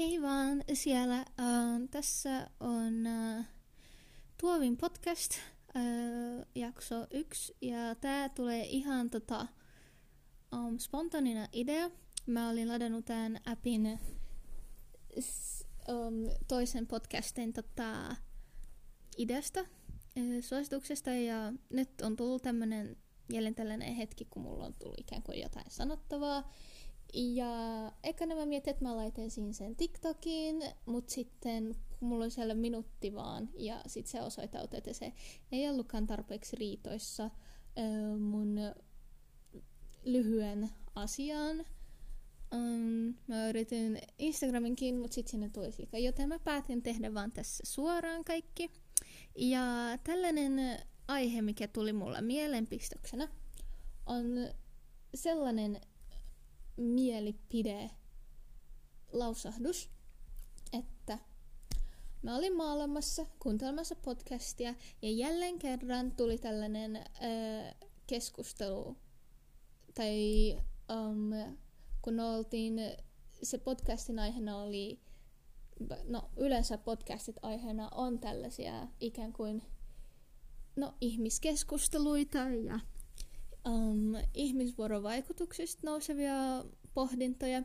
hei vaan siellä. Uh, tässä on uh, Tuovin podcast, uh, jakso yksi. Ja tää tulee ihan tota, um, spontaanina idea. Mä olin ladannut tämän appin um, toisen podcastin tota, ideasta, uh, suosituksesta. Ja nyt on tullut tämmönen jälleen hetki, kun mulla on tullut ikään kuin jotain sanottavaa. Ja ekana mä mietin, että mä laittaisin sen TikTokiin, mutta sitten kun mulla oli siellä minuutti vaan, ja sitten se osoittautui, että se ei ollutkaan tarpeeksi riitoissa ö, mun lyhyen asiaan. Um, mä yritin Instagraminkin, mutta sitten sinne tuli sika, joten mä päätin tehdä vaan tässä suoraan kaikki. Ja tällainen aihe, mikä tuli mulla mielenpistoksenä, on sellainen mielipide lausahdus, että mä olin maailmassa kuuntelemassa podcastia ja jälleen kerran tuli tällainen ö, keskustelu tai um, kun oltiin, se podcastin aiheena oli, no yleensä podcastit aiheena on tällaisia ikään kuin no, ihmiskeskusteluita ja um, ihmisvuorovaikutuksista nousevia pohdintoja.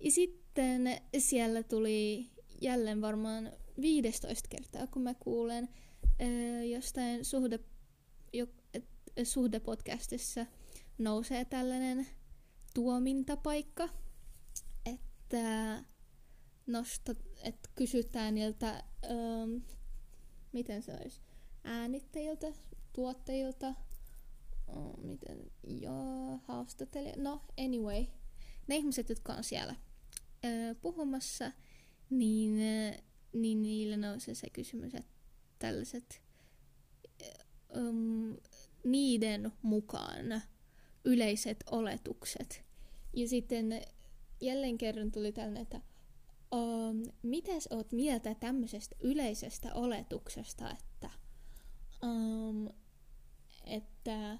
Ja sitten siellä tuli jälleen varmaan 15 kertaa, kun mä kuulen äh, jostain suhde, jo, et, suhdepodcastissa nousee tällainen tuomintapaikka, että nosta, että kysytään niiltä, ähm, miten se olisi, äänittäjiltä, tuottajilta, oh, miten, joo, haastattelija, no anyway, ne ihmiset, jotka on siellä ö, puhumassa, niin, ö, niin niillä nousee se kysymys, että tällaiset um, niiden mukaan yleiset oletukset. Ja sitten jälleen kerran tuli tällainen, että um, mitäs oot mieltä tämmöisestä yleisestä oletuksesta, että, um, että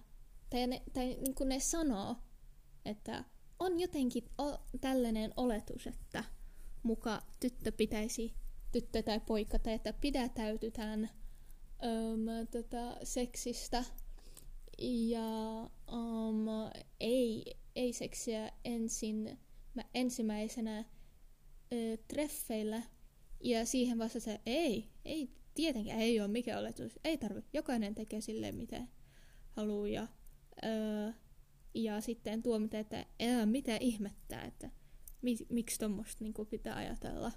tai, ne, tai niin kuin ne sanoo, että on jotenkin o, tällainen oletus, että muka tyttö pitäisi, tyttö tai poika, tai että pidätäytytään öm, tota, seksistä. Ja um, ei, ei seksiä ensin, mä ensimmäisenä ö, treffeillä. Ja siihen vasta se ei, ei tietenkään ei ole mikä oletus, ei tarvi, jokainen tekee silleen mitä haluaa. Ja Öö, ja sitten tuomita, että ei mitä ihmettää, että mi- miksi tuommoista niinku pitää ajatella.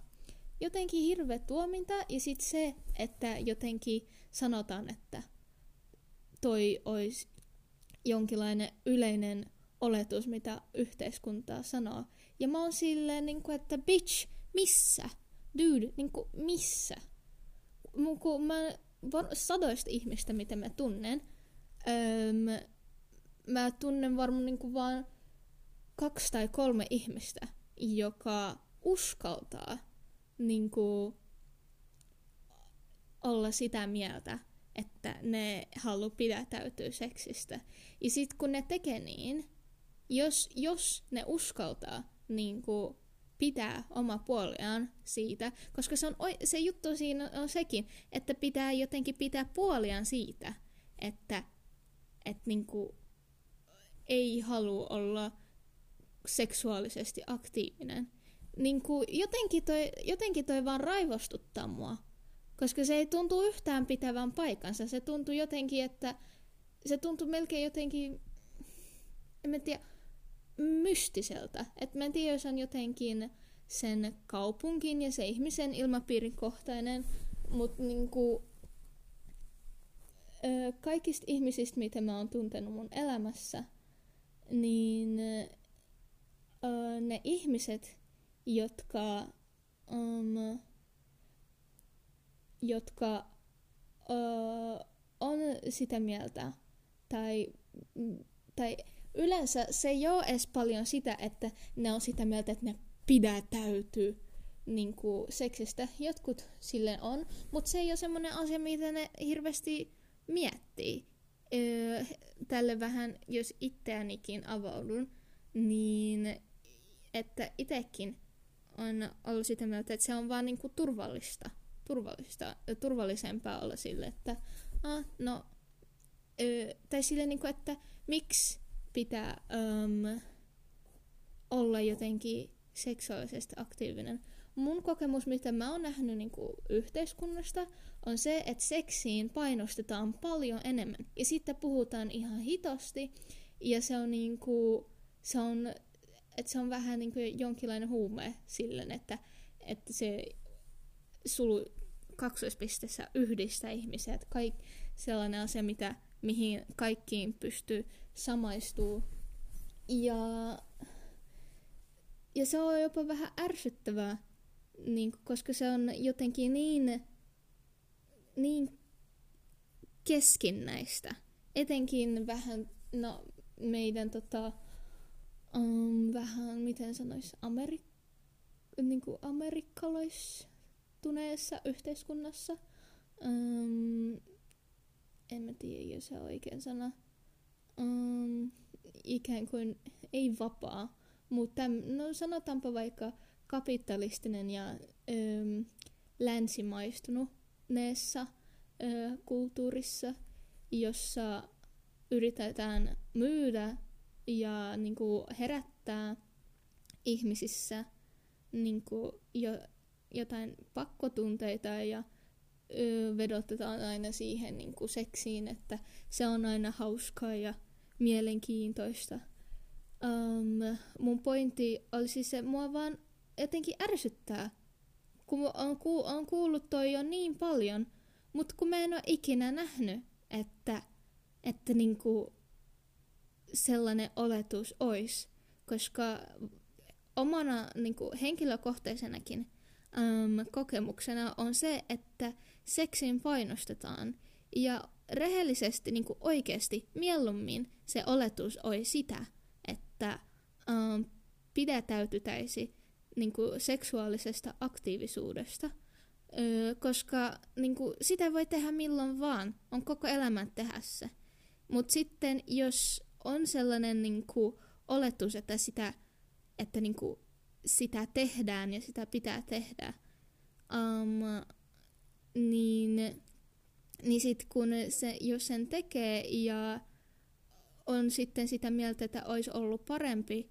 Jotenkin hirveä tuominta ja sitten se, että jotenkin sanotaan, että toi olisi jonkinlainen yleinen oletus, mitä yhteiskuntaa sanoo. Ja mä oon silleen, niin kuin, että bitch, missä? Dude, niin kuin, missä? Kun mä sadoista ihmistä, mitä mä tunnen, öö, mä tunnen varmaan niinku vaan kaksi tai kolme ihmistä, joka uskaltaa niinku olla sitä mieltä, että ne haluaa pidätäytyä seksistä. Ja sitten kun ne tekee niin, jos, jos ne uskaltaa niinku pitää oma puoliaan siitä, koska se, on, se juttu siinä on sekin, että pitää jotenkin pitää puoliaan siitä, että et niinku, ei halua olla seksuaalisesti aktiivinen. Niin kuin jotenkin, toi, jotenkin toi vaan raivostuttaa mua. Koska se ei tuntu yhtään pitävän paikansa. Se tuntuu jotenkin, että se tuntuu melkein jotenkin, en mä tiedä, mystiseltä. Että mä en tiedä, jos on jotenkin sen kaupunkin ja se ihmisen ilmapiirin kohtainen, mutta niinku, kaikista ihmisistä, mitä mä oon tuntenut mun elämässä – niin ne ihmiset, jotka, um, jotka uh, on sitä mieltä, tai, tai yleensä se ei ole edes paljon sitä, että ne on sitä mieltä, että ne pidätäytyy niin kuin seksistä. Jotkut silleen on, mutta se ei ole semmoinen asia, mitä ne hirveästi miettii tälle vähän, jos itseänikin avaudun, niin että itekin on ollut sitä mieltä, että se on vaan niinku turvallista, turvallista, turvallisempaa olla sille, että ah, no, ö, tai sille niinku, että miksi pitää um, olla jotenkin seksuaalisesti aktiivinen. Mun kokemus, mitä mä oon nähnyt niin kuin yhteiskunnasta, on se, että seksiin painostetaan paljon enemmän. Ja sitten puhutaan ihan hitosti, ja se on, niin kuin, se on, että se on vähän niin kuin jonkinlainen huume silleen, että, että se sulu kaksoispisteessä yhdistää ihmisiä. Että kaik, sellainen asia, mitä, mihin kaikkiin pystyy samaistuu. Ja, ja se on jopa vähän ärsyttävää, niin, koska se on jotenkin niin, niin keskinäistä. Etenkin vähän, no meidän tota, um, vähän, miten sanois, Amerik niin kuin amerikkalaistuneessa yhteiskunnassa. Um, en mä tiedä, jos se on oikein sana. Um, ikään kuin, ei vapaa, mutta no sanotaanpa vaikka kapitalistinen ja um, länsimaistuneessa ö, kulttuurissa, jossa yritetään myydä ja niin kuin, herättää ihmisissä niin kuin, jo, jotain pakkotunteita ja ö, vedotetaan aina siihen niin kuin seksiin, että se on aina hauskaa ja mielenkiintoista. Um, mun pointti oli siis se, mua vaan jotenkin ärsyttää, kun on, ku, on kuullut toi jo niin paljon, mutta kun mä en ole ikinä nähnyt, että, että niinku sellainen oletus olisi, koska omana niinku henkilökohtaisenakin um, kokemuksena on se, että seksin painostetaan ja rehellisesti niin oikeasti mieluummin se oletus oli sitä, että um, pidätäytytäisi niin kuin seksuaalisesta aktiivisuudesta, öö, koska niin kuin, sitä voi tehdä milloin vaan, on koko elämän tehdä se. Mutta sitten jos on sellainen niin kuin, oletus, että sitä, että niin kuin, sitä tehdään ja sitä pitää tehdä, um, niin, niin sitten kun se, jos sen tekee ja on sitten sitä mieltä, että olisi ollut parempi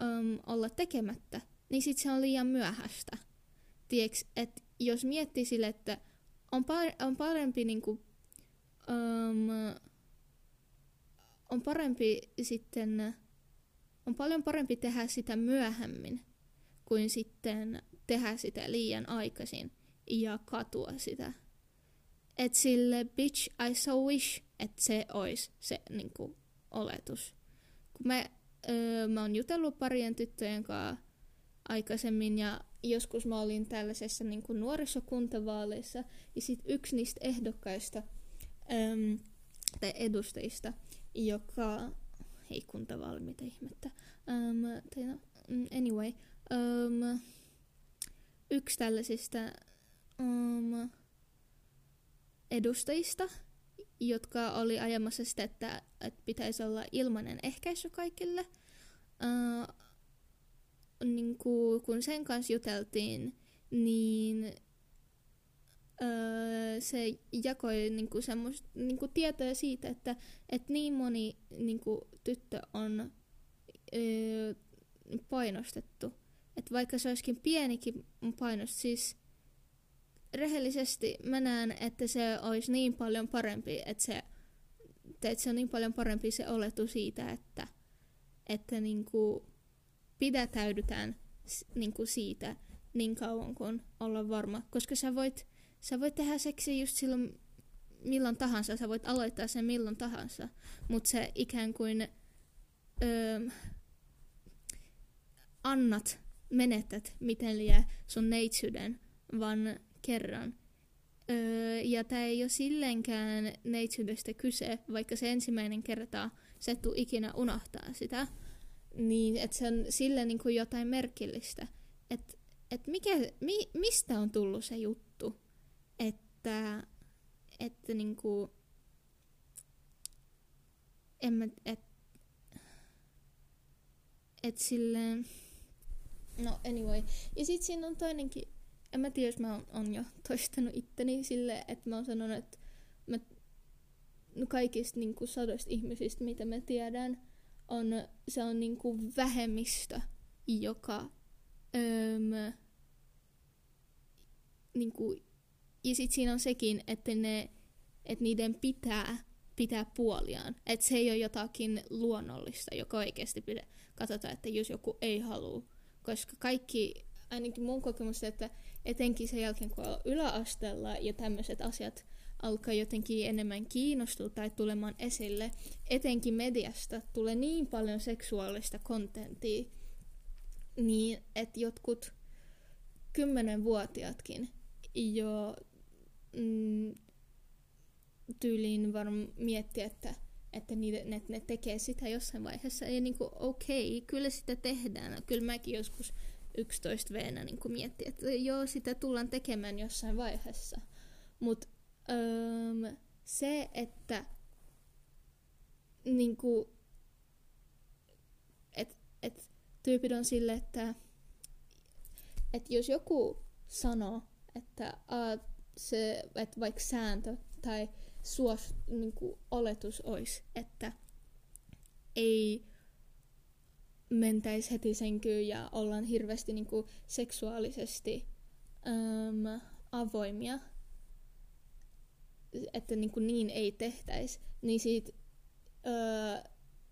um, olla tekemättä, niin sit se on liian myöhäistä. Tieks, et jos miettii sille, että on, par- on parempi niinku, um, on parempi sitten, on paljon parempi tehdä sitä myöhemmin kuin sitten tehdä sitä liian aikaisin ja katua sitä. Et sille bitch, I so wish, että se olisi se niinku, oletus. Kun mä, öö, mä oon jutellut parien tyttöjen kanssa aikaisemmin ja joskus mä olin tällaisessa niin kuin nuorisokuntavaaleissa ja sitten yksi niistä ehdokkaista äm, tai edustajista, joka, ei kuntavaali, mitä ihmettä, äm, tai no, mm, anyway, äm, yksi tällaisista äm, edustajista, jotka oli ajamassa sitä, että, että pitäisi olla ilmainen ehkäisy kaikille, äh, niin kuin, kun sen kanssa juteltiin, niin öö, se jakoi niin kuin semmos, niin kuin tietoja siitä, että, että niin moni niin kuin, tyttö on öö, painostettu. Että vaikka se olisikin pienikin painostus, siis rehellisesti mä näen, että se olisi niin paljon parempi, että se, että se on niin paljon parempi se oletus siitä, että, että niin kuin, pidätäydytään niin kuin siitä niin kauan kuin olla varma. Koska sä voit, sä voit tehdä seksiä just silloin milloin tahansa, sä voit aloittaa sen milloin tahansa, mutta se ikään kuin öö, annat, menetät miten liian sun neitsyyden vaan kerran. Öö, ja tämä ei ole silleenkään neitsyydestä kyse, vaikka se ensimmäinen kerta sä et ikinä unohtaa sitä. Niin, että se on sille niin kuin jotain merkillistä. Että et mikä, mi, mistä on tullut se juttu, että, että niin kuin, en mä, et, et sille, No anyway. Ja sit siinä on toinenkin, en mä tiedä, jos mä oon, on jo toistanut itteni sille, että mä oon sanonut, että mä, no kaikista niin kuin sadoista ihmisistä, mitä mä tiedän, on, se on niin kuin vähemmistö, joka öm, niin kuin, ja sit siinä on sekin, että, ne, että niiden pitää pitää puoliaan. Että se ei ole jotakin luonnollista, joka oikeasti pitää katsota, että jos joku ei halua. Koska kaikki, ainakin mun kokemus, että etenkin sen jälkeen, kun on yläasteella ja tämmöiset asiat alkaa jotenkin enemmän kiinnostua tai tulemaan esille, etenkin mediasta tulee niin paljon seksuaalista kontenttia, niin että jotkut kymmenenvuotiaatkin jo mm, tyyliin varmaan miettiä, että, että ne, ne, ne tekee sitä jossain vaiheessa. Ja niin kuin, okei, okay, kyllä sitä tehdään. Kyllä mäkin joskus 11 veenä niin miettii, että joo, sitä tullaan tekemään jossain vaiheessa. Mutta öö, se, että niin kuin, et, et, tyypit on sille, että et jos joku sanoo, että uh, se, että vaikka sääntö tai suos, niin kuin oletus olisi, että ei mentäisi heti senkyyn ja ollaan hirveästi niin kuin seksuaalisesti äm, avoimia, että niin, kuin niin ei tehtäisi, niin siitä öö,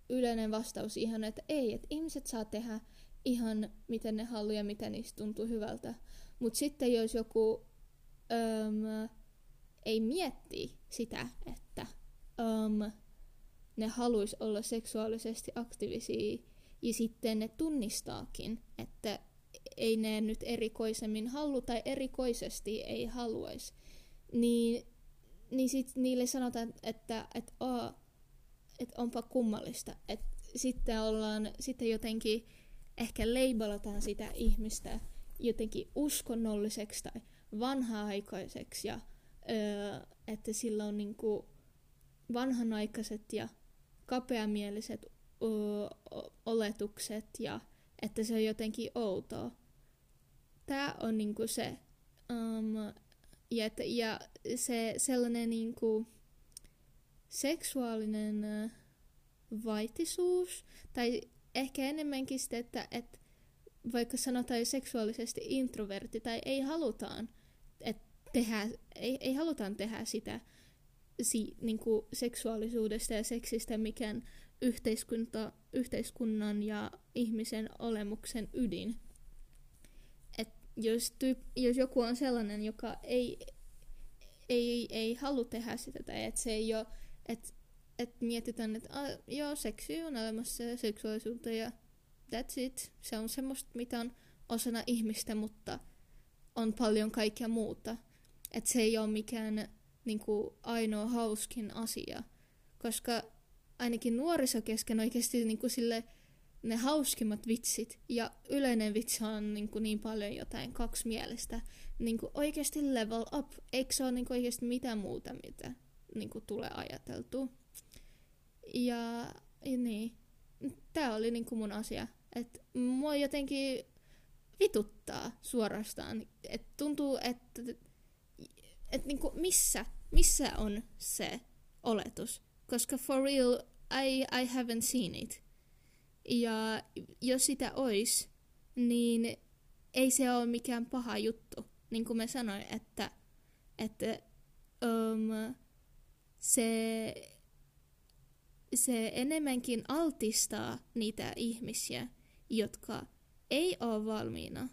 yleinen vastaus ihan, että ei, että ihmiset saa tehdä ihan miten ne haluaa ja mitä niistä tuntuu hyvältä. Mutta sitten jos joku öö, ei mietti sitä, että um, ne haluaisi olla seksuaalisesti aktiivisia ja sitten ne tunnistaakin, että ei ne nyt erikoisemmin halua tai erikoisesti ei haluaisi, niin, niin sitten niille sanotaan, että, että, että, että onpa kummallista. Että sitten ollaan, sitten jotenkin ehkä leibalataan sitä ihmistä jotenkin uskonnolliseksi tai vanha-aikaiseksi ja öö, että sillä on niinku vanhanaikaiset ja kapeamieliset öö, oletukset ja että se on jotenkin outoa. Tämä on niinku se, um, ja, että, ja se sellainen niinku seksuaalinen uh, vaitisuus, tai ehkä enemmänkin sitä, että, että vaikka sanotaan seksuaalisesti introvertti tai ei halutaan, että tehdä, ei, ei haluta tehdä sitä si, niin kuin seksuaalisuudesta ja seksistä mikään yhteiskunta, yhteiskunnan ja ihmisen olemuksen ydin. Jos, tyyp, jos joku on sellainen, joka ei, ei, ei halua tehdä sitä tai että se ei ole, että et mietitään, että ah, joo, seksi on olemassa ja seksuaalisuutta ja that's it. Se on semmoista, mitä on osana ihmistä, mutta on paljon kaikkea muuta. Että se ei ole mikään niin kuin, ainoa hauskin asia. Koska ainakin nuorisokesken oikeasti niin kuin, sille, ne hauskimmat vitsit ja yleinen vitsi on niin, kuin, niin paljon jotain kaksi mielestä. Niin kuin, oikeasti level up. Eikö se ole niin kuin, oikeasti mitään muuta, mitä niin kuin, tulee ajateltua. Ja, ja niin. Tämä oli niin kuin mun asia. Että mua jotenkin vituttaa suorastaan. Et tuntuu, että et niinku missä, missä on se oletus. Koska for real, I, I haven't seen it. Ja jos sitä olisi, niin ei se ole mikään paha juttu. Niin kuin mä sanoin, että, että um, se, se enemmänkin altistaa niitä ihmisiä, jotka ei ole valmiina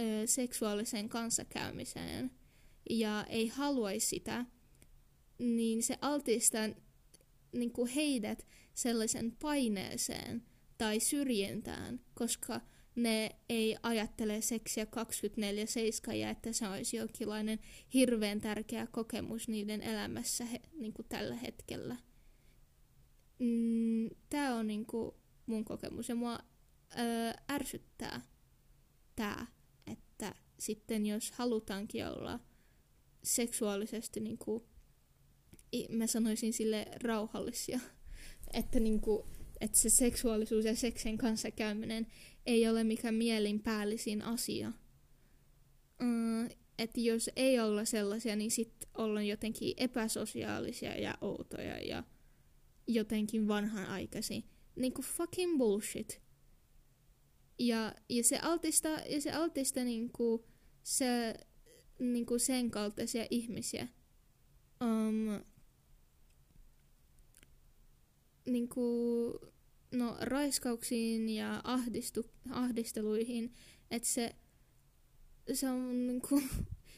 ö, seksuaaliseen kanssakäymiseen ja ei haluaisi sitä, niin se altistaa niin kuin heidät sellaisen paineeseen tai syrjintään, koska ne ei ajattele seksiä 24-7 ja että se olisi jonkinlainen hirveän tärkeä kokemus niiden elämässä he, niin kuin tällä hetkellä. Mm, Tämä on niin kuin mun kokemus ja mua öö, ärsyttää tämä, että sitten jos halutaankin olla seksuaalisesti niin kuin, mä sanoisin sille rauhallisia, että niin kuin, että se seksuaalisuus ja seksin kanssa käyminen ei ole mikään mielinpäällisin asia. Mm, että jos ei olla sellaisia, niin sitten ollaan jotenkin epäsosiaalisia ja outoja ja jotenkin vanhanaikaisia. Niinku fucking bullshit. Ja, ja se altista, ja se altista niinku, se, niinku sen kaltaisia ihmisiä. Um, niinku, no, raiskauksiin ja ahdistu, ahdisteluihin, että se, se on niinku,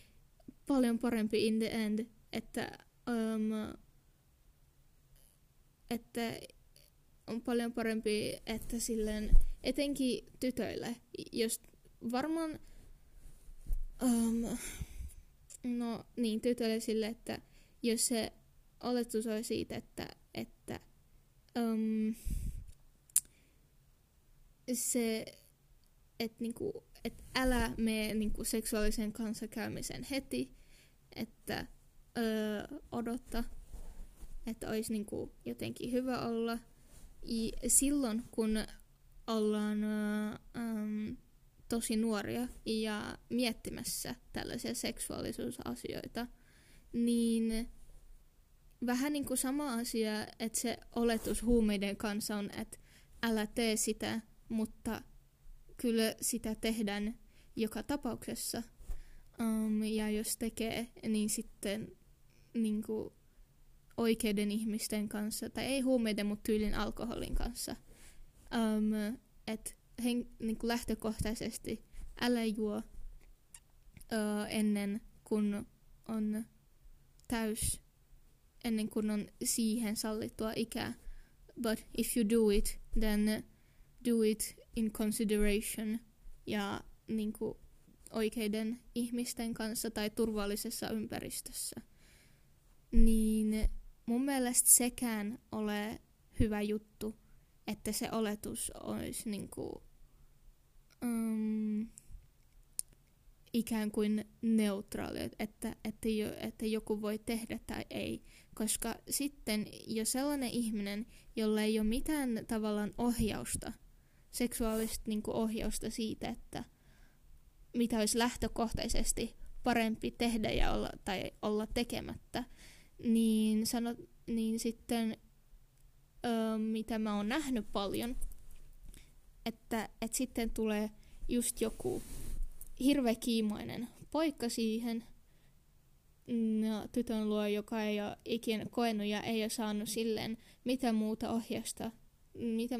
paljon parempi in the end, että, um, että on paljon parempi, että silleen, etenkin tytöille, jos varmaan, um, no niin, tytöille sille, että jos se oletus on siitä, että um, se, että niinku, et älä mene niinku seksuaalisen kanssakäymisen heti, että öö, odotta, että olisi niinku jotenkin hyvä olla. Ja silloin, kun ollaan ähm, tosi nuoria ja miettimässä tällaisia seksuaalisuusasioita, niin vähän niin kuin sama asia, että se oletus huumeiden kanssa on, että älä tee sitä, mutta kyllä sitä tehdään joka tapauksessa. Um, ja jos tekee, niin sitten niin kuin oikeiden ihmisten kanssa, tai ei huumeiden, mutta tyylin alkoholin kanssa. Um, että niin lähtökohtaisesti älä juo uh, ennen kuin on täys, ennen kuin on siihen sallittua ikää. But if you do it, then do it in consideration ja niin kuin, oikeiden ihmisten kanssa tai turvallisessa ympäristössä. Niin mun mielestä sekään ole hyvä juttu, että se oletus olisi niin kuin, um, ikään kuin neutraali, että, että, jo, että joku voi tehdä tai ei. Koska sitten, jos sellainen ihminen, jolla ei ole mitään tavallaan ohjausta, seksuaalista niin kuin ohjausta siitä, että mitä olisi lähtökohtaisesti parempi tehdä ja olla, tai olla tekemättä, niin, sanot, niin sitten ö, mitä mä oon nähnyt paljon, että, että sitten tulee just joku hirveä kiimoinen poika siihen no, tytön luo, joka ei ole ikinä koenut ja ei ole saanut silleen mitään muuta ohjausta, mitä,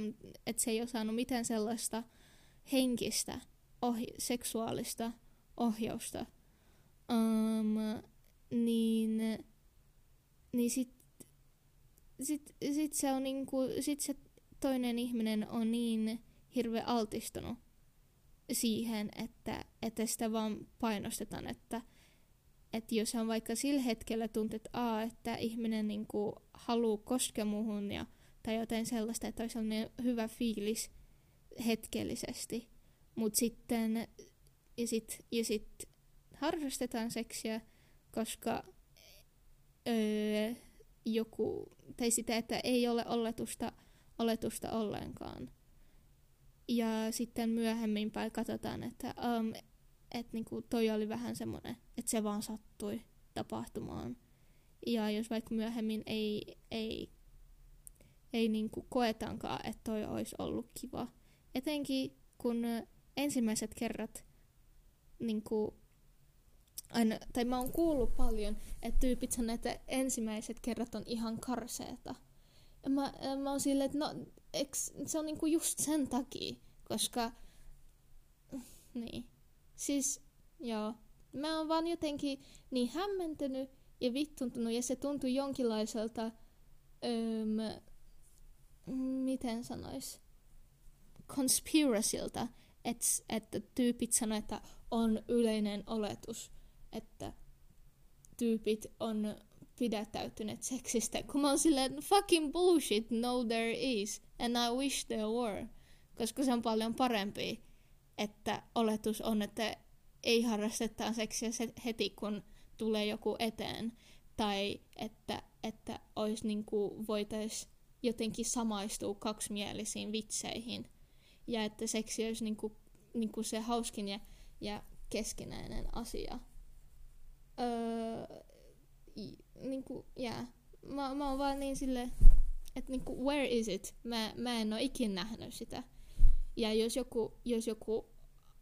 että se ei ole saanut mitään sellaista henkistä, ohi, seksuaalista ohjausta, um, niin, niin sit, sit, sit se on niinku, sit se toinen ihminen on niin hirveän altistunut siihen, että, että sitä vaan painostetaan, että, että jos on vaikka sillä hetkellä tuntuu, että, aa, että ihminen niinku haluaa koskea muuhun ja, tai jotain sellaista, että olisi sellainen hyvä fiilis hetkellisesti, mutta sitten ja sit, ja sit harrastetaan seksiä, koska öö, joku, tai sitä, että ei ole oletusta, oletusta ollenkaan. Ja sitten myöhemmin päin katsotaan, että um, et niinku toi oli vähän semmoinen, että se vaan sattui tapahtumaan. Ja jos vaikka myöhemmin ei, ei, ei niinku koetaankaan, että toi olisi ollut kiva. Etenkin kun ensimmäiset kerrat niinku, aina, tai mä oon kuullut paljon, että tyypit sanoo, että ensimmäiset kerrat on ihan karseeta. Ja mä, mä oon silleen, että no, eks, se on niinku just sen takia, koska, niin, siis, joo, mä oon vaan jotenkin niin hämmentynyt ja vittuntunut ja se tuntui jonkinlaiselta, öm, miten sanois, conspiracylta, että, että tyypit sanoo, että on yleinen oletus, että tyypit on pidättäytyneet seksistä, kun mä oon silleen, fucking bullshit, no there is, and I wish there were, koska se on paljon parempi, että oletus on, että ei harrasteta seksiä heti, kun tulee joku eteen, tai että, että olisi niinku voitais jotenkin samaistuu kaksimielisiin vitseihin. Ja että seksi olisi niinku, niinku se hauskin ja, ja keskinäinen asia. Öö, niinku, yeah. mä, mä oon vaan niin sille, että niinku, where is it? Mä, mä en oo ikinä nähnyt sitä. Ja jos joku, jos joku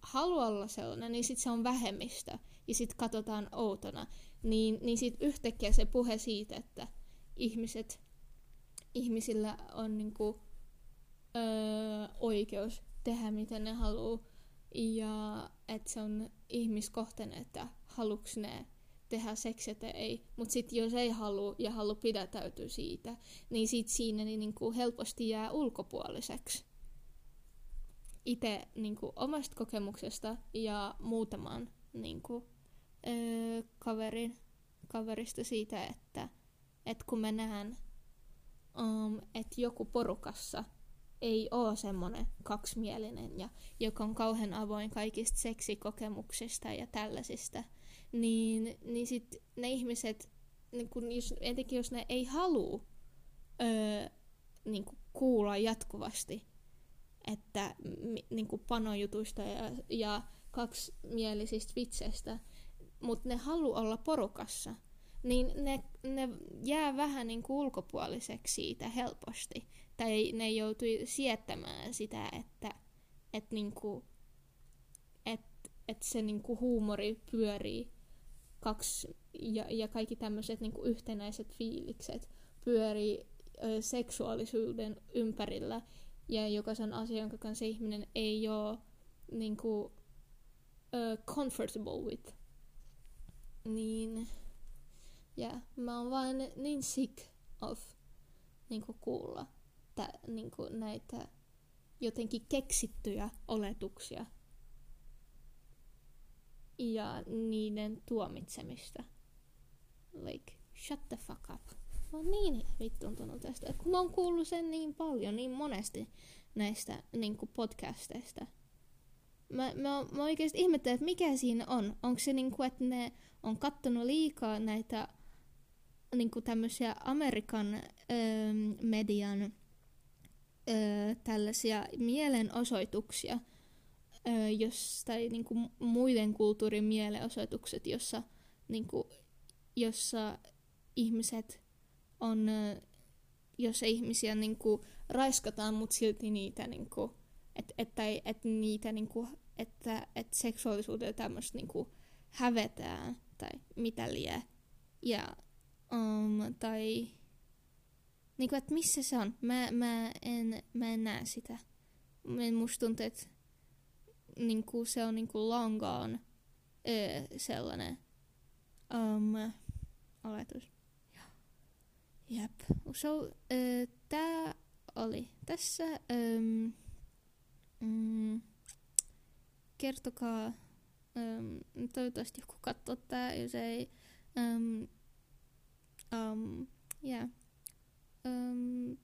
haluaa olla sellainen, niin sit se on vähemmistö. Ja sit katsotaan outona. Niin, niin sit yhtäkkiä se puhe siitä, että ihmiset, ihmisillä on niinku, öö, oikeus tehdä mitä ne haluaa. Ja että se on ihmiskohtainen, että haluuks ne tehdä seksiä tai ei. Mutta sitten jos ei halua ja halua pidätäytyä siitä, niin sit siinä niin niinku helposti jää ulkopuoliseksi. Itse niinku omasta kokemuksesta ja muutaman niinku, öö, kaverin, kaverista siitä, että et kun mä näen, um, että joku porukassa ei ole semmoinen kaksimielinen ja joka on kauhean avoin kaikista seksikokemuksista ja tällaisista, niin, niin sit ne ihmiset, niin kun jos, etenkin jos ne ei halua öö, niin kuulla jatkuvasti, että niin panojutuista ja, ja kaksimielisistä vitseistä, mutta ne haluaa olla porukassa, niin ne, ne jää vähän niin kuin ulkopuoliseksi siitä helposti. Tai ne joutui siettämään sitä, että, että, niin kuin, että, että se niin kuin huumori pyörii kaksi ja, ja kaikki tämmöiset niin yhtenäiset fiilikset pyörii ö, seksuaalisuuden ympärillä ja jokaisen asian, jonka kanssa ihminen ei ole niin kuin, ö, comfortable with. Niin, ja yeah, mä oon vaan niin sick of niin kuin kuulla tä, niin kuin näitä jotenkin keksittyjä oletuksia ja niiden tuomitsemista. Like, shut the fuck up. Oon niin vittuntunut tästä, kun mä oon kuullut sen niin paljon, niin monesti näistä niin kuin podcasteista. Mä, mä, mä oikeasti ihmettelen, että mikä siinä on. Onko se niin kuin, että ne on kattonut liikaa näitä niin kuin tämmöisiä Amerikan öö, median öö, tällaisia mielenosoituksia, öö, jos, tai niin kuin muiden kulttuurin mielenosoitukset, jossa, niin kuin, jossa ihmiset on, jossa ihmisiä niin kuin, raiskataan, mutta silti niitä niin kuin, et, et, tai, et niitä niin kuin, että et seksuaalisuuteen tämmöistä niin kuin, hävetään tai mitä lie. Ja, um, tai niin kuin, että missä se on? Mä, mä, en, mä en näe sitä. Musta tuntuu, että niin kuin se on niin kuin long gone öö, sellainen um, oletus. Jep. So, öö, tää oli tässä. Um, mm, kertokaa, um, toivottavasti joku katsoo tää, jos ei. Um, um, yeah. um,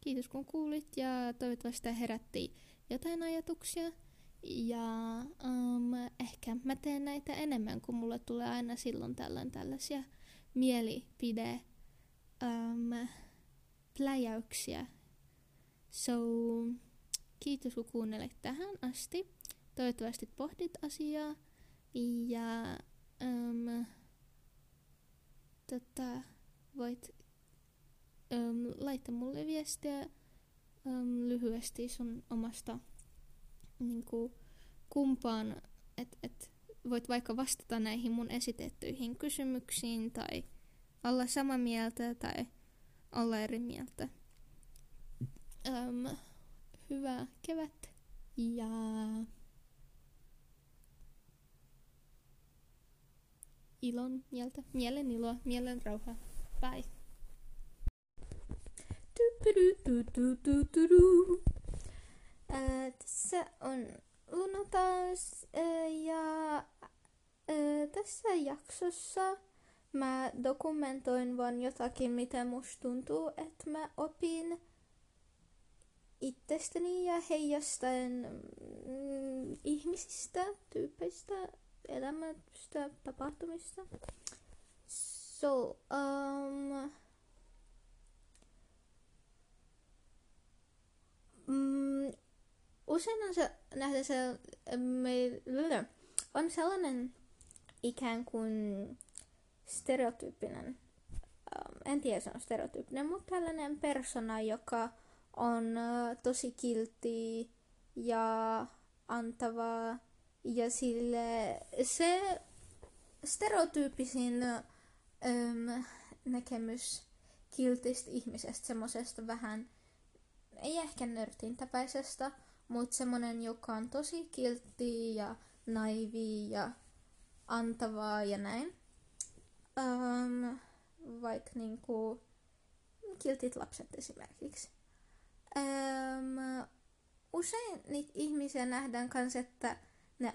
kiitos kun kuulit ja toivottavasti tämä herätti jotain ajatuksia. Ja um, ehkä mä teen näitä enemmän, kun mulle tulee aina silloin tällöin tällaisia mielipide um, pläjäyksiä. So, kiitos kun kuuntelit tähän asti. Toivottavasti pohdit asiaa. Ja um, tota, voit um, laittaa mulle viestiä um, lyhyesti sun omasta niin kuin, kumpaan, että et voit vaikka vastata näihin mun esitettyihin kysymyksiin tai olla samaa mieltä tai olla eri mieltä. Um, hyvää kevät ja ilon mieltä, mielen iloa, mielen rauhaa. Bye. Äh, tässä on Luna taas äh, ja äh, tässä jaksossa mä dokumentoin vaan jotakin, mitä musta tuntuu, että mä opin itsestäni ja heijastaen mm, ihmisistä, tyypeistä, elämästä, tapahtumista. So, um, mm, usein on se, nähdä se, me, on sellainen ikään kuin stereotyyppinen, ähm, en tiedä se on stereotyyppinen, mutta tällainen persona, joka on tosi kiltti ja antava ja sille se stereotyyppisin äm, näkemys kiltistä ihmisestä, semmoisesta vähän, ei ehkä nörtintäpäisestä, mutta semmoinen, joka on tosi kiltti ja naivi ja antavaa ja näin. Um, vaikka niinku kiltit lapset esimerkiksi. Um, usein niitä ihmisiä nähdään myös, että ne,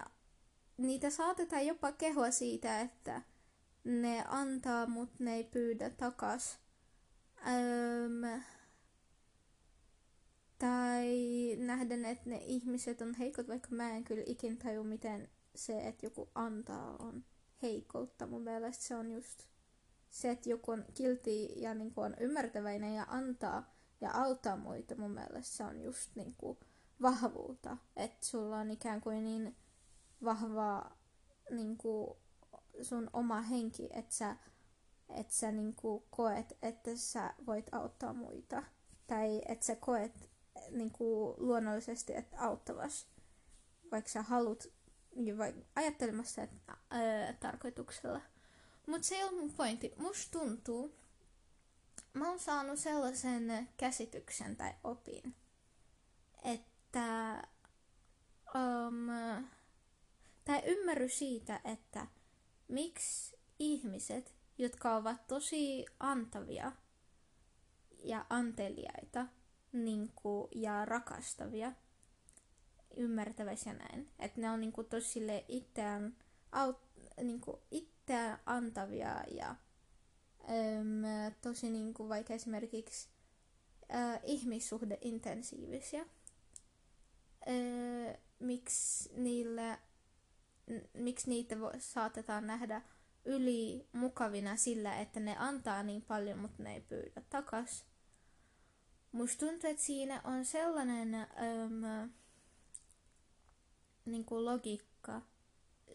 niitä saatetaan jopa kehoa siitä, että ne antaa, mutta ne ei pyydä takas. Um, tai nähdään, että ne ihmiset on heikot, vaikka mä en kyllä ikin taju, miten se, että joku antaa, on heikoutta. Mun mielestä se on just se, että joku on kilti ja niin kuin on ymmärtäväinen ja antaa ja auttaa muita. Mun mielestä se on just niin kuin vahvuutta. Että sulla on ikään kuin niin vahva niin kuin sun oma henki, että sä, että sä niin kuin koet, että sä voit auttaa muita. Tai että sä koet niin kuin luonnollisesti, että auttavas. Vaikka sä haluat vai ajattelemassa ää, tarkoituksella. Mutta se ei ole mun pointti. Musta tuntuu, mä oon saanut sellaisen käsityksen tai opin, että um, tai ymmärrys siitä, että miksi ihmiset, jotka ovat tosi antavia ja anteliaita niin kuin, ja rakastavia, ymmärtäväisiä näin. Että ne on niinku tosi itseään, aut, niinku itseään antavia ja äm, tosi niinku vaikka esimerkiksi äh, ihmissuhdeintensiivisiä. Miksi niille, miksi niitä vo, saatetaan nähdä yli mukavina sillä, että ne antaa niin paljon, mutta ne ei pyydä takas. Musta tuntuu, että siinä on sellainen äm, niin kuin logiikka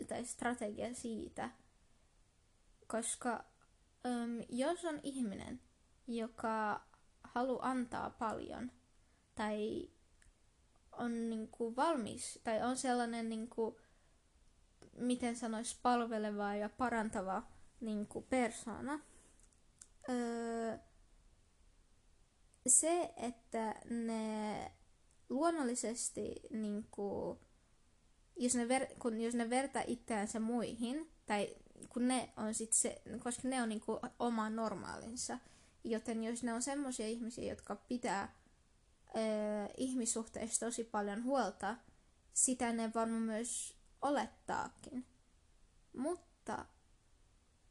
tai strategia siitä, koska äm, jos on ihminen, joka haluaa antaa paljon tai on niin kuin valmis tai on sellainen niin kuin, miten sanois palveleva ja parantava niin kuin persona, öö, se, että ne luonnollisesti niin kuin, jos ne, ver, kun, jos ne vertaa itseänsä muihin, tai kun ne on sit se, koska ne on niinku oma normaalinsa, joten jos ne on semmoisia ihmisiä, jotka pitää ö, ihmissuhteista tosi paljon huolta, sitä ne varmaan myös olettaakin. Mutta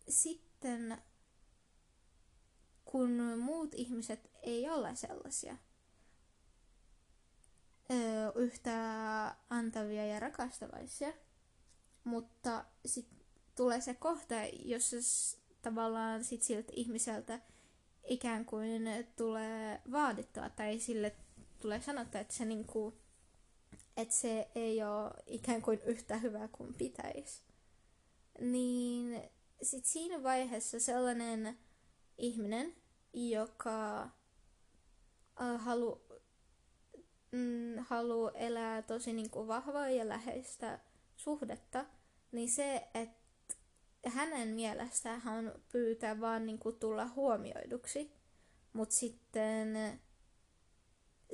sitten kun muut ihmiset ei ole sellaisia, yhtä antavia ja rakastavaisia. Mutta sitten tulee se kohta, jossa tavallaan sit siltä ihmiseltä ikään kuin tulee vaadittua tai sille tulee sanottua, että se, niinku, että se ei ole ikään kuin yhtä hyvä kuin pitäisi. Niin sitten siinä vaiheessa sellainen ihminen, joka haluaa mm, haluaa elää tosi niin kuin vahvaa ja läheistä suhdetta, niin se, että hänen mielestään hän pyytää vaan niin kuin tulla huomioiduksi, mutta sitten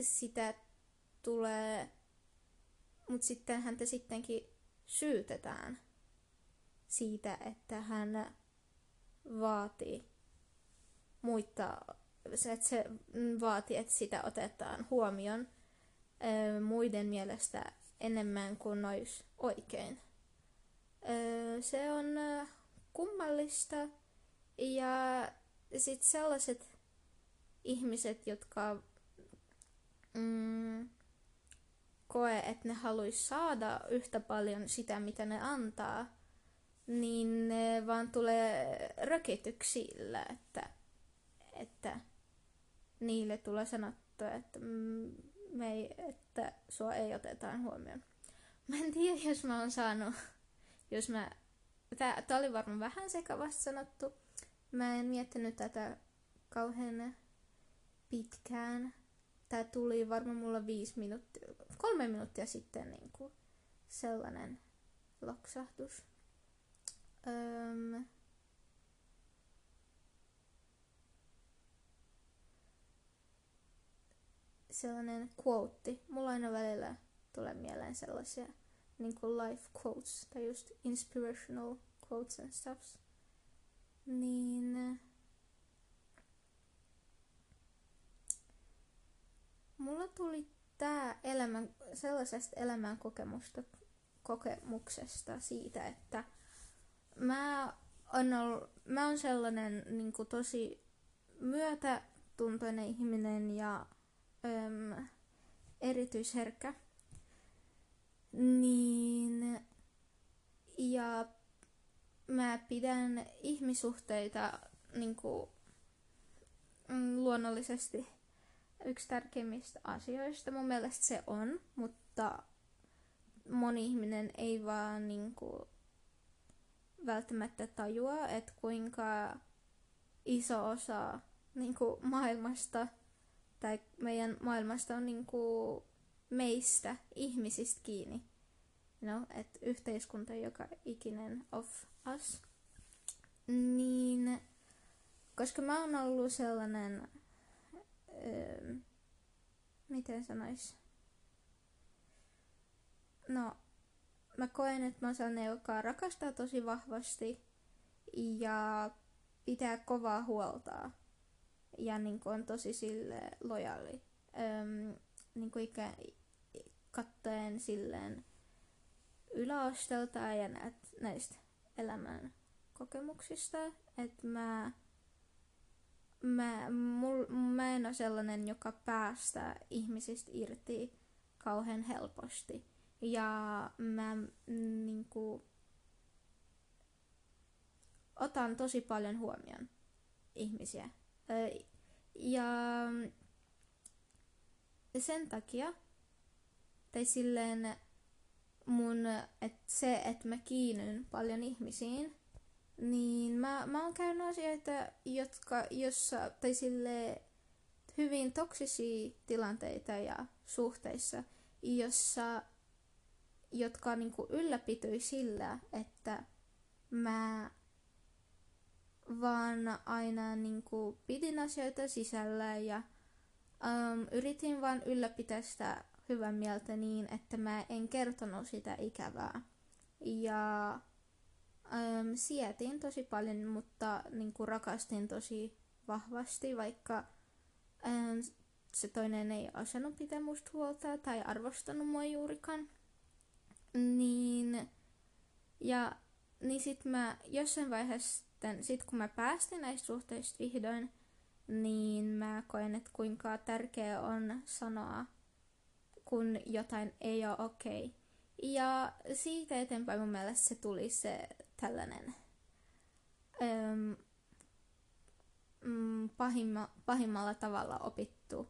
sitä tulee, mutta sitten häntä sittenkin syytetään siitä, että hän vaatii muita, että se vaatii, että sitä otetaan huomioon muiden mielestä enemmän kuin olisi oikein. Se on kummallista ja sitten sellaiset ihmiset, jotka mm, koe, että ne haluaisi saada yhtä paljon sitä, mitä ne antaa, niin ne vaan tulee rökityksillä, että, että niille tulee sanottua, että mm, me ei, että sua ei otetaan huomioon. Mä en tiedä, jos mä oon saanut, jos mä, tää, tää oli varmaan vähän sekavasti sanottu. Mä en miettinyt tätä kauhean pitkään. Tää tuli varmaan mulla viisi minuuttia, kolme minuuttia sitten niin kuin sellainen loksahtus. Öm, sellainen quote. Mulla aina välillä tulee mieleen sellaisia niin kuin life quotes tai just inspirational quotes and stuffs. Niin mulla tuli tää elämän, sellaisesta elämän kokemusta, kokemuksesta siitä, että mä on, ollut, mä on sellainen niin kuin tosi myötätuntoinen ihminen ja öm, erityisherkkä. Niin, ja mä pidän ihmisuhteita niin kuin, mm, luonnollisesti yksi tärkeimmistä asioista. Mun mielestä se on, mutta moni ihminen ei vaan niin kuin, välttämättä tajua, että kuinka iso osa niin kuin, maailmasta tai meidän maailmasta on niin kuin, meistä, ihmisistä kiinni. Know, että yhteiskunta joka ikinen of us. Niin, koska mä oon ollut sellainen, öö, miten sanois? No, mä koen, että mä oon sellainen, joka rakastaa tosi vahvasti ja pitää kovaa huolta ja niin kuin on tosi sille lojaali. Öm, niin kuin ikä, katteen silleen yläastelta ja näet, näistä elämän kokemuksista, että mä, mä, mul, mä en ole sellainen, joka päästää ihmisistä irti kauhean helposti. Ja mä niin kuin, otan tosi paljon huomioon ihmisiä. Ja sen takia, tai silleen mun, että se, että mä kiinnyn paljon ihmisiin, niin mä, mä oon käynyt asioita, jotka, jossa, tai sille hyvin toksisia tilanteita ja suhteissa, jossa jotka niin kuin ylläpityi sillä, että mä vaan aina niin kuin pidin asioita sisällä ja um, yritin vaan ylläpitää sitä hyvän mieltä niin, että mä en kertonut sitä ikävää. Ja um, sietin tosi paljon, mutta niin kuin rakastin tosi vahvasti, vaikka um, se toinen ei osannut pitää musta huolta tai arvostanut mua juurikaan. Niin, ja niin sit mä jossain vaiheessa, sit kun mä päästin näistä suhteista vihdoin, niin mä koen, että kuinka tärkeää on sanoa, kun jotain ei ole okei. Okay. Ja siitä eteenpäin mun mielestä se tuli se tällainen äm, mm, pahimma, pahimmalla tavalla opittu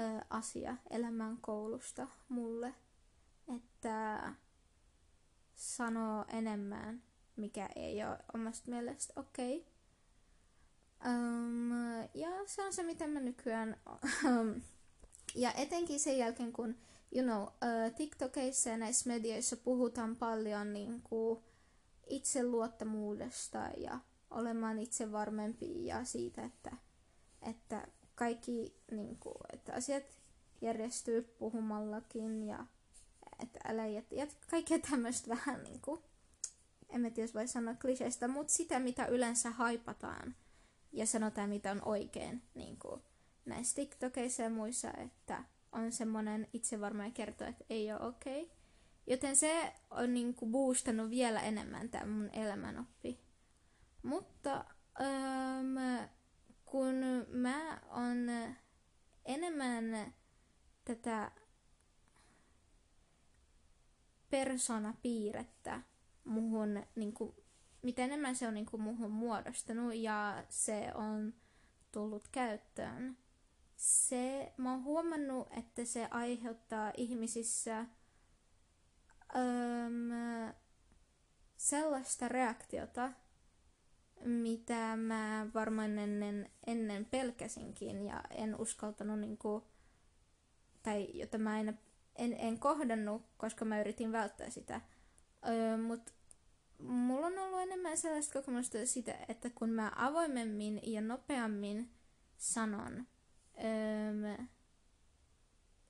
ä, asia elämän koulusta mulle että sanoo enemmän, mikä ei ole omasta mielestä okei. Okay. Um, ja se on se, mitä mä nykyään... Um, ja etenkin sen jälkeen, kun you know, uh, TikTokeissa ja näissä medioissa puhutaan paljon niin kuin, itseluottamuudesta ja olemaan itse varmempi ja siitä, että, että kaikki niin kuin, että asiat järjestyy puhumallakin ja että älä jätä, jätä kaikkea tämmöistä vähän niin kuin, en mä tiedä, voi sanoa kliseistä, mutta sitä, mitä yleensä haipataan ja sanotaan, mitä on oikein niin kuin näissä TikTokeissa ja muissa, että on semmoinen itsevarma ja kertoo, että ei ole okei. Okay. Joten se on niin kuin boostannut vielä enemmän tämä mun elämänoppi. Mutta ähm, kun mä on enemmän tätä persoonapiirrettä muhun, niin kuin, mitä enemmän se on niin kuin, muhun muodostunut ja se on tullut käyttöön, se, mä oon huomannut, että se aiheuttaa ihmisissä öm, sellaista reaktiota, mitä mä varmaan ennen, ennen pelkäsinkin ja en uskaltanut niinku, tai jota mä en, en, en kohdannut, koska mä yritin välttää sitä. Öö, Mutta mulla on ollut enemmän sellaista kokemusta sitä, että kun mä avoimemmin ja nopeammin sanon öö,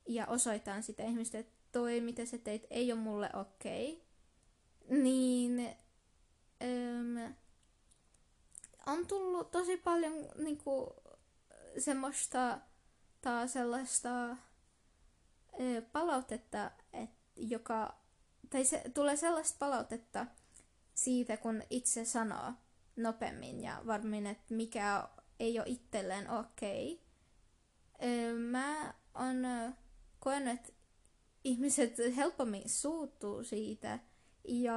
ja osoitan sitä ihmistä, että toi mitä sä teit ei ole mulle okei, okay, niin öö, on tullut tosi paljon niinku, semmoista tai sellaista ö, palautetta, et, joka, tai se, tulee sellaista palautetta siitä, kun itse sanoo nopeammin ja varmin, että mikä ei ole itselleen okei. Okay. Mä oon koenut, että ihmiset helpommin suuttuu siitä ja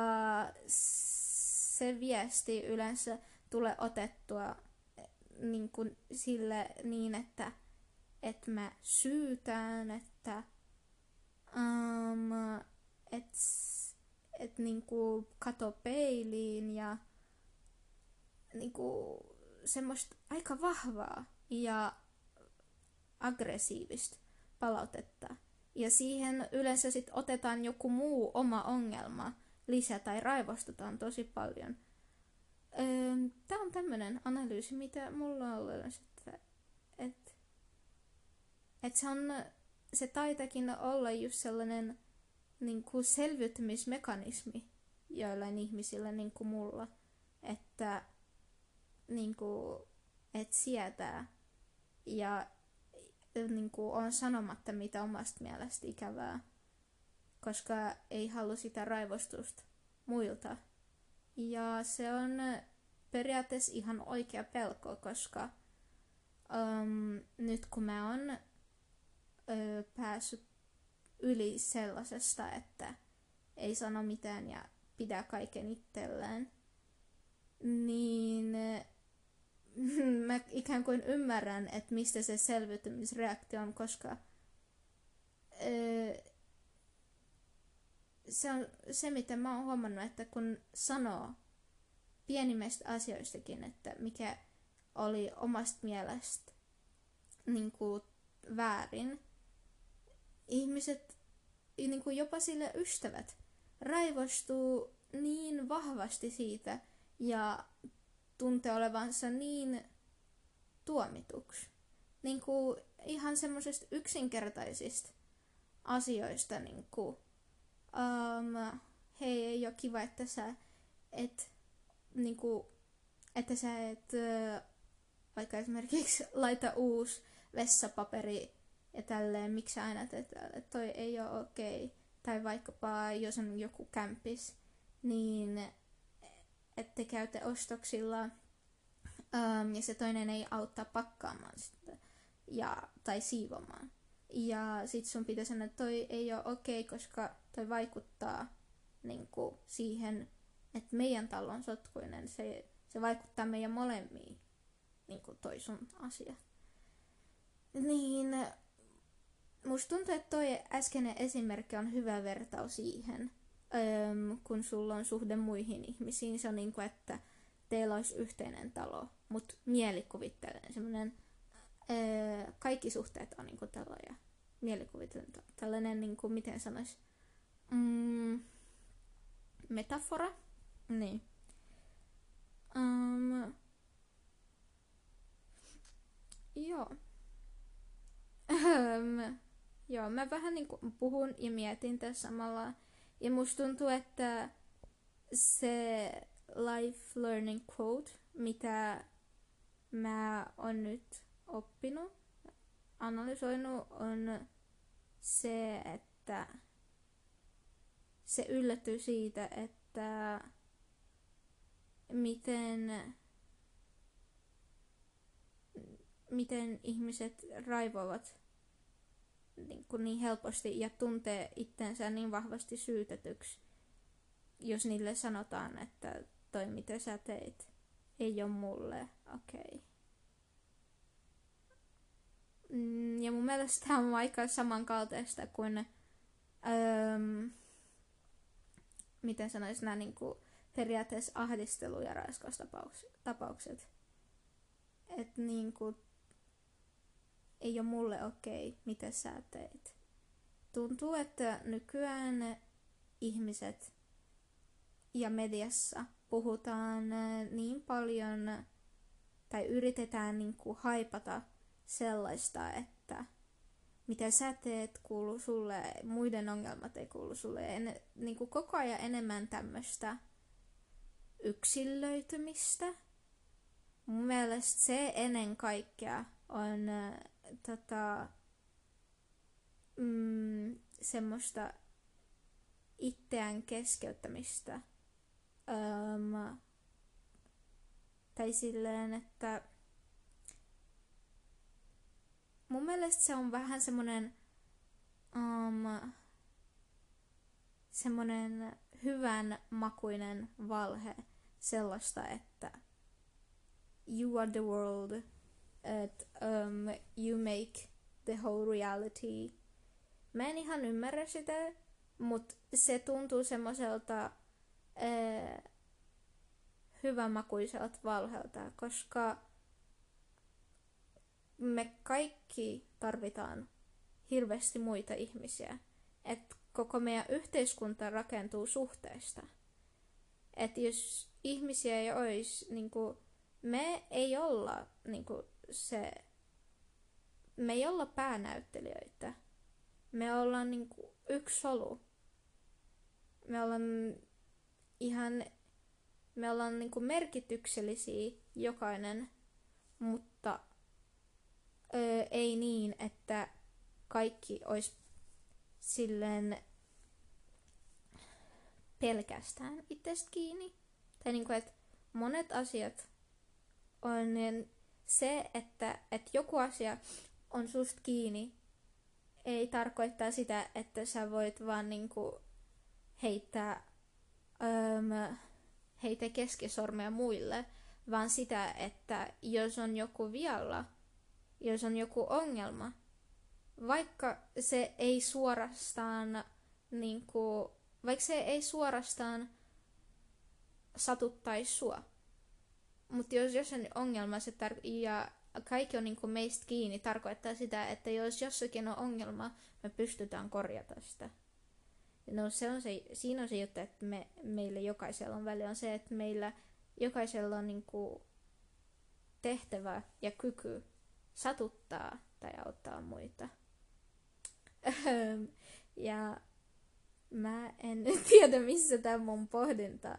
se viesti yleensä tule otettua niin kuin sille niin, että, että mä syytään, että um, et, et niin kuin kato peiliin ja niin kuin semmoista aika vahvaa ja aggressiivista palautetta. Ja siihen yleensä sit otetaan joku muu oma ongelma lisää tai raivostutaan tosi paljon – Tämä on tämmöinen analyysi, mitä mulla on ollut, että, että, että se, on, se taitakin olla just sellainen niin kuin selviytymismekanismi joillain ihmisillä niin kuin mulla, että niin kuin, et sietää. Ja niin kuin on sanomatta mitä omasta mielestä ikävää, koska ei halua sitä raivostusta muilta. Ja se on periaatteessa ihan oikea pelko, koska um, nyt kun mä oon ö, päässyt yli sellaisesta, että ei sano mitään ja pitää kaiken itselleen, niin mä ikään kuin ymmärrän, että mistä se selviytymisreaktio on, koska ö, se on se, mitä mä oon huomannut, että kun sanoo pienimmistä asioistakin, että mikä oli omasta mielestä niin kuin väärin, ihmiset, niin kuin jopa sille ystävät, raivostuu niin vahvasti siitä ja tuntee olevansa niin tuomituksi. Niin kuin ihan semmoisista yksinkertaisista asioista, niin kuin um, hei, ei ole kiva, että sä et, niinku, että sä et uh, vaikka esimerkiksi laita uusi vessapaperi ja tälleen, miksi aina teet että toi ei ole okei. Okay. Tai vaikkapa jos on joku kämpis, niin että käytä ostoksilla um, ja se toinen ei auttaa pakkaamaan sitä ja, tai siivomaan. Ja sit sun pitäisi sanoa, että toi ei ole okei, okay, koska toi vaikuttaa niin kuin, siihen, että meidän talo on sotkuinen. Se, se vaikuttaa meidän molemmiin, niin kuin toi sun asia. Niin, musta tuntuu, että toi äskeinen esimerkki on hyvä vertaus siihen, öö, kun sulla on suhde muihin ihmisiin. Se on niin kuin, että teillä olisi yhteinen talo, mutta mielikuvittelen semmoinen, öö, kaikki suhteet on niin kuin tällaisia mielikuvitellen tällainen, niin kuin, miten sanois, mm, metafora. Niin. Um, joo. joo, mä vähän niin kuin puhun ja mietin tässä samalla. Ja musta tuntuu, että se life learning quote, mitä mä oon nyt oppinut, analysoinut, on se, että se yllättyy siitä, että miten, miten ihmiset raivoavat niin, kuin niin helposti ja tuntee itsensä niin vahvasti syytetyksi, jos niille sanotaan, että toi mitä sä teit ei ole mulle okei. Okay. Mm, ja mun mielestä tämä on aika samankaltaista kuin, öö, miten sanoisin, nämä niin kuin, periaatteessa ahdistelu- ja raiskaustapaukset. Että niin kuin, ei ole mulle okei, okay, mitä sä teet. Tuntuu, että nykyään ihmiset ja mediassa puhutaan niin paljon tai yritetään niin kuin haipata sellaista, että mitä sä teet kuuluu sulle, muiden ongelmat ei kuulu sulle. En, niin kuin koko ajan enemmän tämmöistä yksilöitymistä. Mun mielestä se ennen kaikkea on tota, mm, semmoista itseään keskeyttämistä. Öm, tai silleen, että mun mielestä se on vähän semmoinen um, semmoinen hyvän makuinen valhe sellaista, että you are the world, että um, you make the whole reality. Mä en ihan ymmärrä sitä, mutta se tuntuu semmoiselta äh, hyvänmakuiselta valheelta, koska me kaikki tarvitaan hirveästi muita ihmisiä. Et koko meidän yhteiskunta rakentuu suhteista. Et jos ihmisiä ei olisi, niin kuin, me ei olla niin kuin, se, me ei olla päänäyttelijöitä. Me ollaan niin kuin, yksi solu. Me ollaan ihan, me ollaan niin kuin, merkityksellisiä jokainen, mutta öö, ei niin, että kaikki olisi silleen pelkästään itsestä kiinni. Tai niin kuin, että monet asiat on niin se, että, että joku asia on susta kiinni, ei tarkoittaa sitä, että sä voit vaan niin kuin heittää öö, heitä keskisormea muille, vaan sitä, että jos on joku vialla, jos on joku ongelma, vaikka se ei suorastaan niin kuin, vaikka se ei suorastaan satuttaisi sua. Mutta jos jossain ongelma se tar- ja kaikki on niin kuin meistä kiinni, tarkoittaa sitä, että jos jossakin on ongelma, me pystytään korjata sitä. No se on se, siinä on se juttu, että me, meillä jokaisella on väli on se, että meillä jokaisella on niin kuin tehtävä ja kyky satuttaa tai auttaa muita. ja mä en tiedä, missä tämä mun pohdinta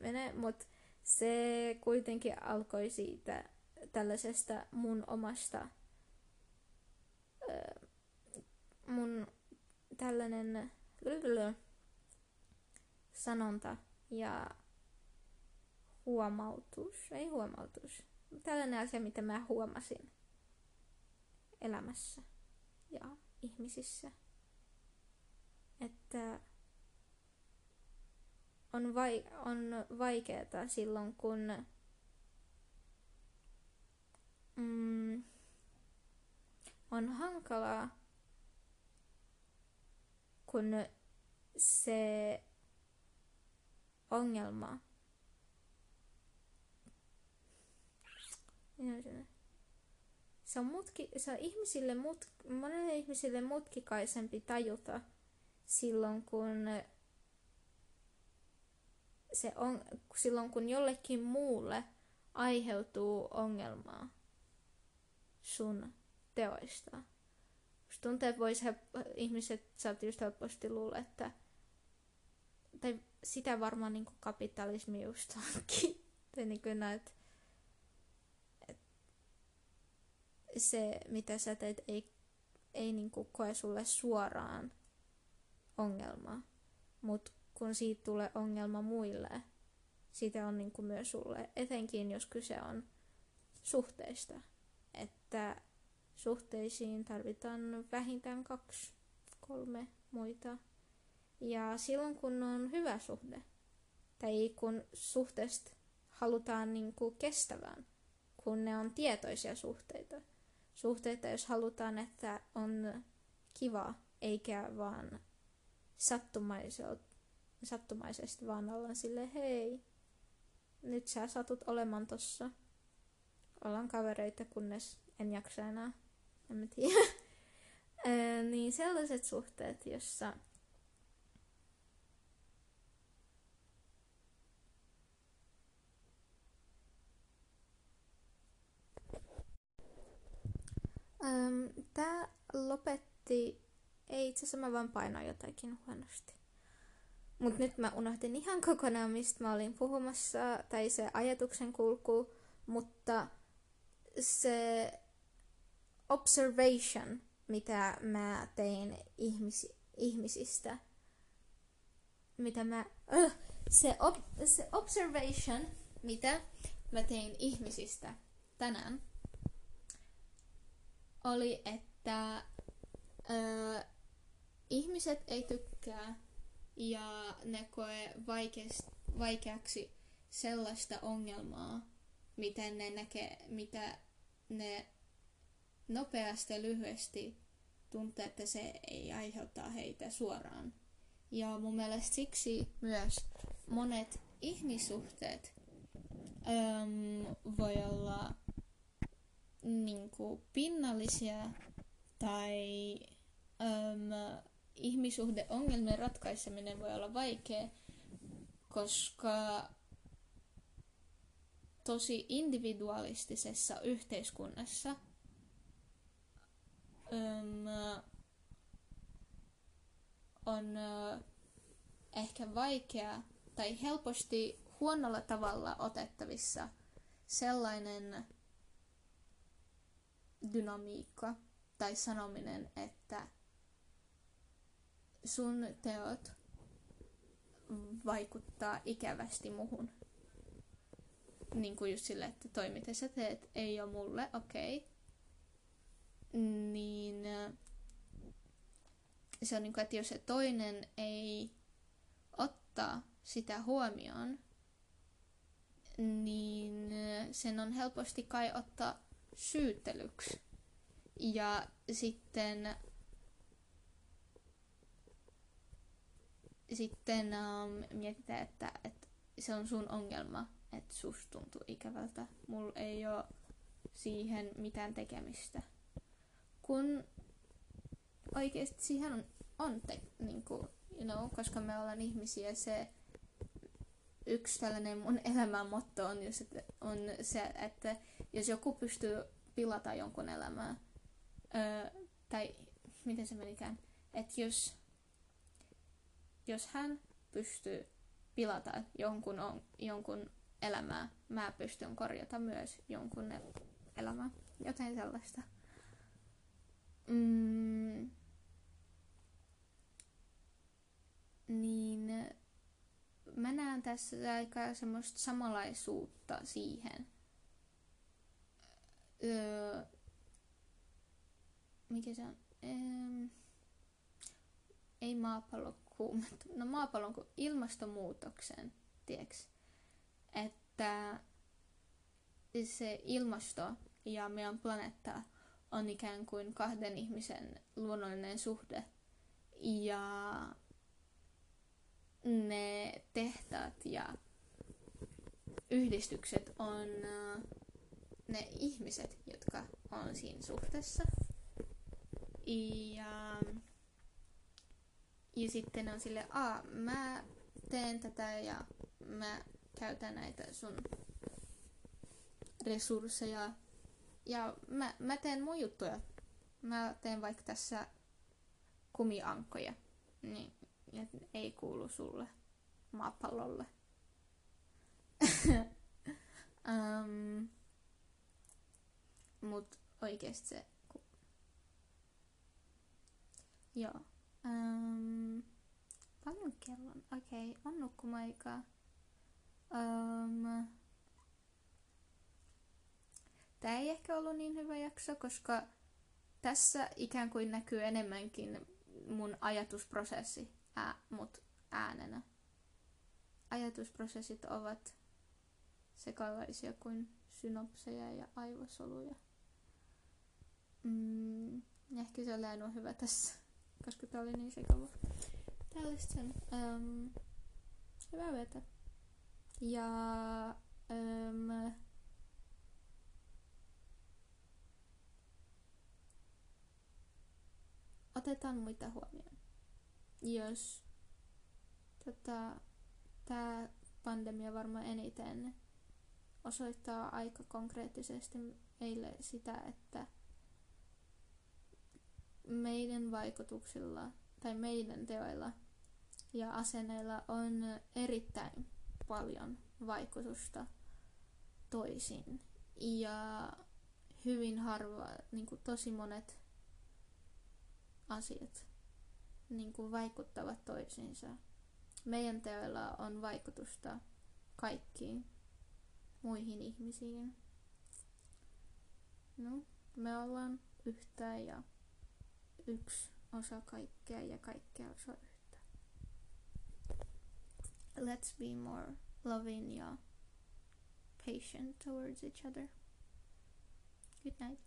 menee, mutta se kuitenkin alkoi siitä tällaisesta mun omasta mun tällainen sanonta ja huomautus, ei huomautus, tällainen asia, mitä mä huomasin elämässä ja ihmisissä. Että on, vai, on vaikeaa silloin, kun mm, on hankalaa, kun se ongelma se on, mutki, se on ihmisille mut, monelle ihmisille mutkikaisempi tajuta silloin, kun se on, silloin kun jollekin muulle aiheutuu ongelmaa sun teoista. Musta tuntuu, että vois ihmiset saat just helposti luulla, että tai sitä varmaan niin kuin kapitalismi just onkin. tai niin kuin näet, se, mitä sä teet, ei, ei niin kuin koe sulle suoraan ongelmaa. Mutta kun siitä tulee ongelma muille, siitä on niin kuin myös sulle, etenkin jos kyse on suhteista. Että suhteisiin tarvitaan vähintään kaksi, kolme muita. Ja silloin kun on hyvä suhde, tai kun suhteesta halutaan niin kuin kestävään, kun ne on tietoisia suhteita, suhteita, jos halutaan, että on kiva, eikä vaan sattumaisesti vaan olla sille hei, nyt sä satut olemaan tossa. Ollaan kavereita, kunnes en jaksa enää. En mä tiedä. niin sellaiset suhteet, jossa Tämä lopetti, ei itse asiassa mä vaan painoin jotakin huonosti. Mutta nyt mä unohdin ihan kokonaan, mistä mä olin puhumassa, tai se ajatuksen kulku, mutta se observation, mitä mä tein ihmis, ihmisistä, mitä mä, uh, se, ob, se observation, mitä mä tein ihmisistä tänään, oli, että ö, ihmiset ei tykkää ja ne koe vaikeaksi sellaista ongelmaa, miten ne näkee, mitä ne nopeasti ja lyhyesti tuntee, että se ei aiheuttaa heitä suoraan. Ja mun mielestä siksi myös monet ihmissuhteet äm, voi olla niin kuin, pinnallisia tai äm, ihmissuhdeongelmien ratkaiseminen voi olla vaikea, koska tosi individualistisessa yhteiskunnassa äm, on äh, ehkä vaikea tai helposti huonolla tavalla otettavissa sellainen dynamiikka tai sanominen, että sun teot vaikuttaa ikävästi muhun. Niin kuin just sille, että toi mitä sä teet ei ole mulle okei. Okay. Niin se on niin kuin, että jos se toinen ei ottaa sitä huomioon, niin sen on helposti kai ottaa syyttelyksi. Ja sitten sitten um, mietitään, että, että se on sun ongelma, että susta tuntuu ikävältä. Mulla ei ole siihen mitään tekemistä. Kun oikeasti siihen on, on te, niin kuin, you know, koska me ollaan ihmisiä, se yksi tällainen mun elämän motto on, just, että on se, että jos joku pystyy pilata jonkun elämää, öö, tai miten se menikään, että jos jos hän pystyy pilata jonkun, on, jonkun elämää, mä pystyn korjata myös jonkun elämää. Joten sellaista. Mm, niin mä näen tässä aika semmoista samanlaisuutta siihen. Öö, mikä se on? Öö, ei maapallo kuumentu, no maapallon kuin ilmastonmuutoksen, tieks, että se ilmasto ja meidän planeetta on ikään kuin kahden ihmisen luonnollinen suhde. Ja ne tehtaat ja yhdistykset on äh, ne ihmiset, jotka on siinä suhteessa. Ja ja sitten on sille, a, mä teen tätä ja mä käytän näitä sun resursseja. Ja mä, mä teen mun juttuja. Mä teen vaikka tässä kumiankkoja. Niin, ei kuulu sulle maapallolle. um, mut oikeesti se... Joo. Um, paljon kellon? Okei, okay, on nukkumaika. Um, Tämä ei ehkä ollut niin hyvä jakso, koska tässä ikään kuin näkyy enemmänkin mun ajatusprosessi, ää, mut äänenä. Ajatusprosessit ovat sekalaisia kuin synopseja ja aivosoluja. mm, ehkä se on hyvä tässä, koska tää oli niin sekava. Oli sen um, hyvä vetä. Ja um, otetaan muita huomioon. Jos tota, tämä pandemia varmaan eniten osoittaa aika konkreettisesti meille sitä, että meidän vaikutuksilla tai meidän teoilla ja asenneilla on erittäin paljon vaikutusta toisiin. Ja hyvin harva, niin kuin tosi monet asiat niin kuin vaikuttavat toisiinsa. Meidän teoilla on vaikutusta kaikkiin muihin ihmisiin. No, me ollaan yhtä ja yksi osa kaikkea ja kaikkea osa yhtä. Let's be more loving ja patient towards each other. Good night.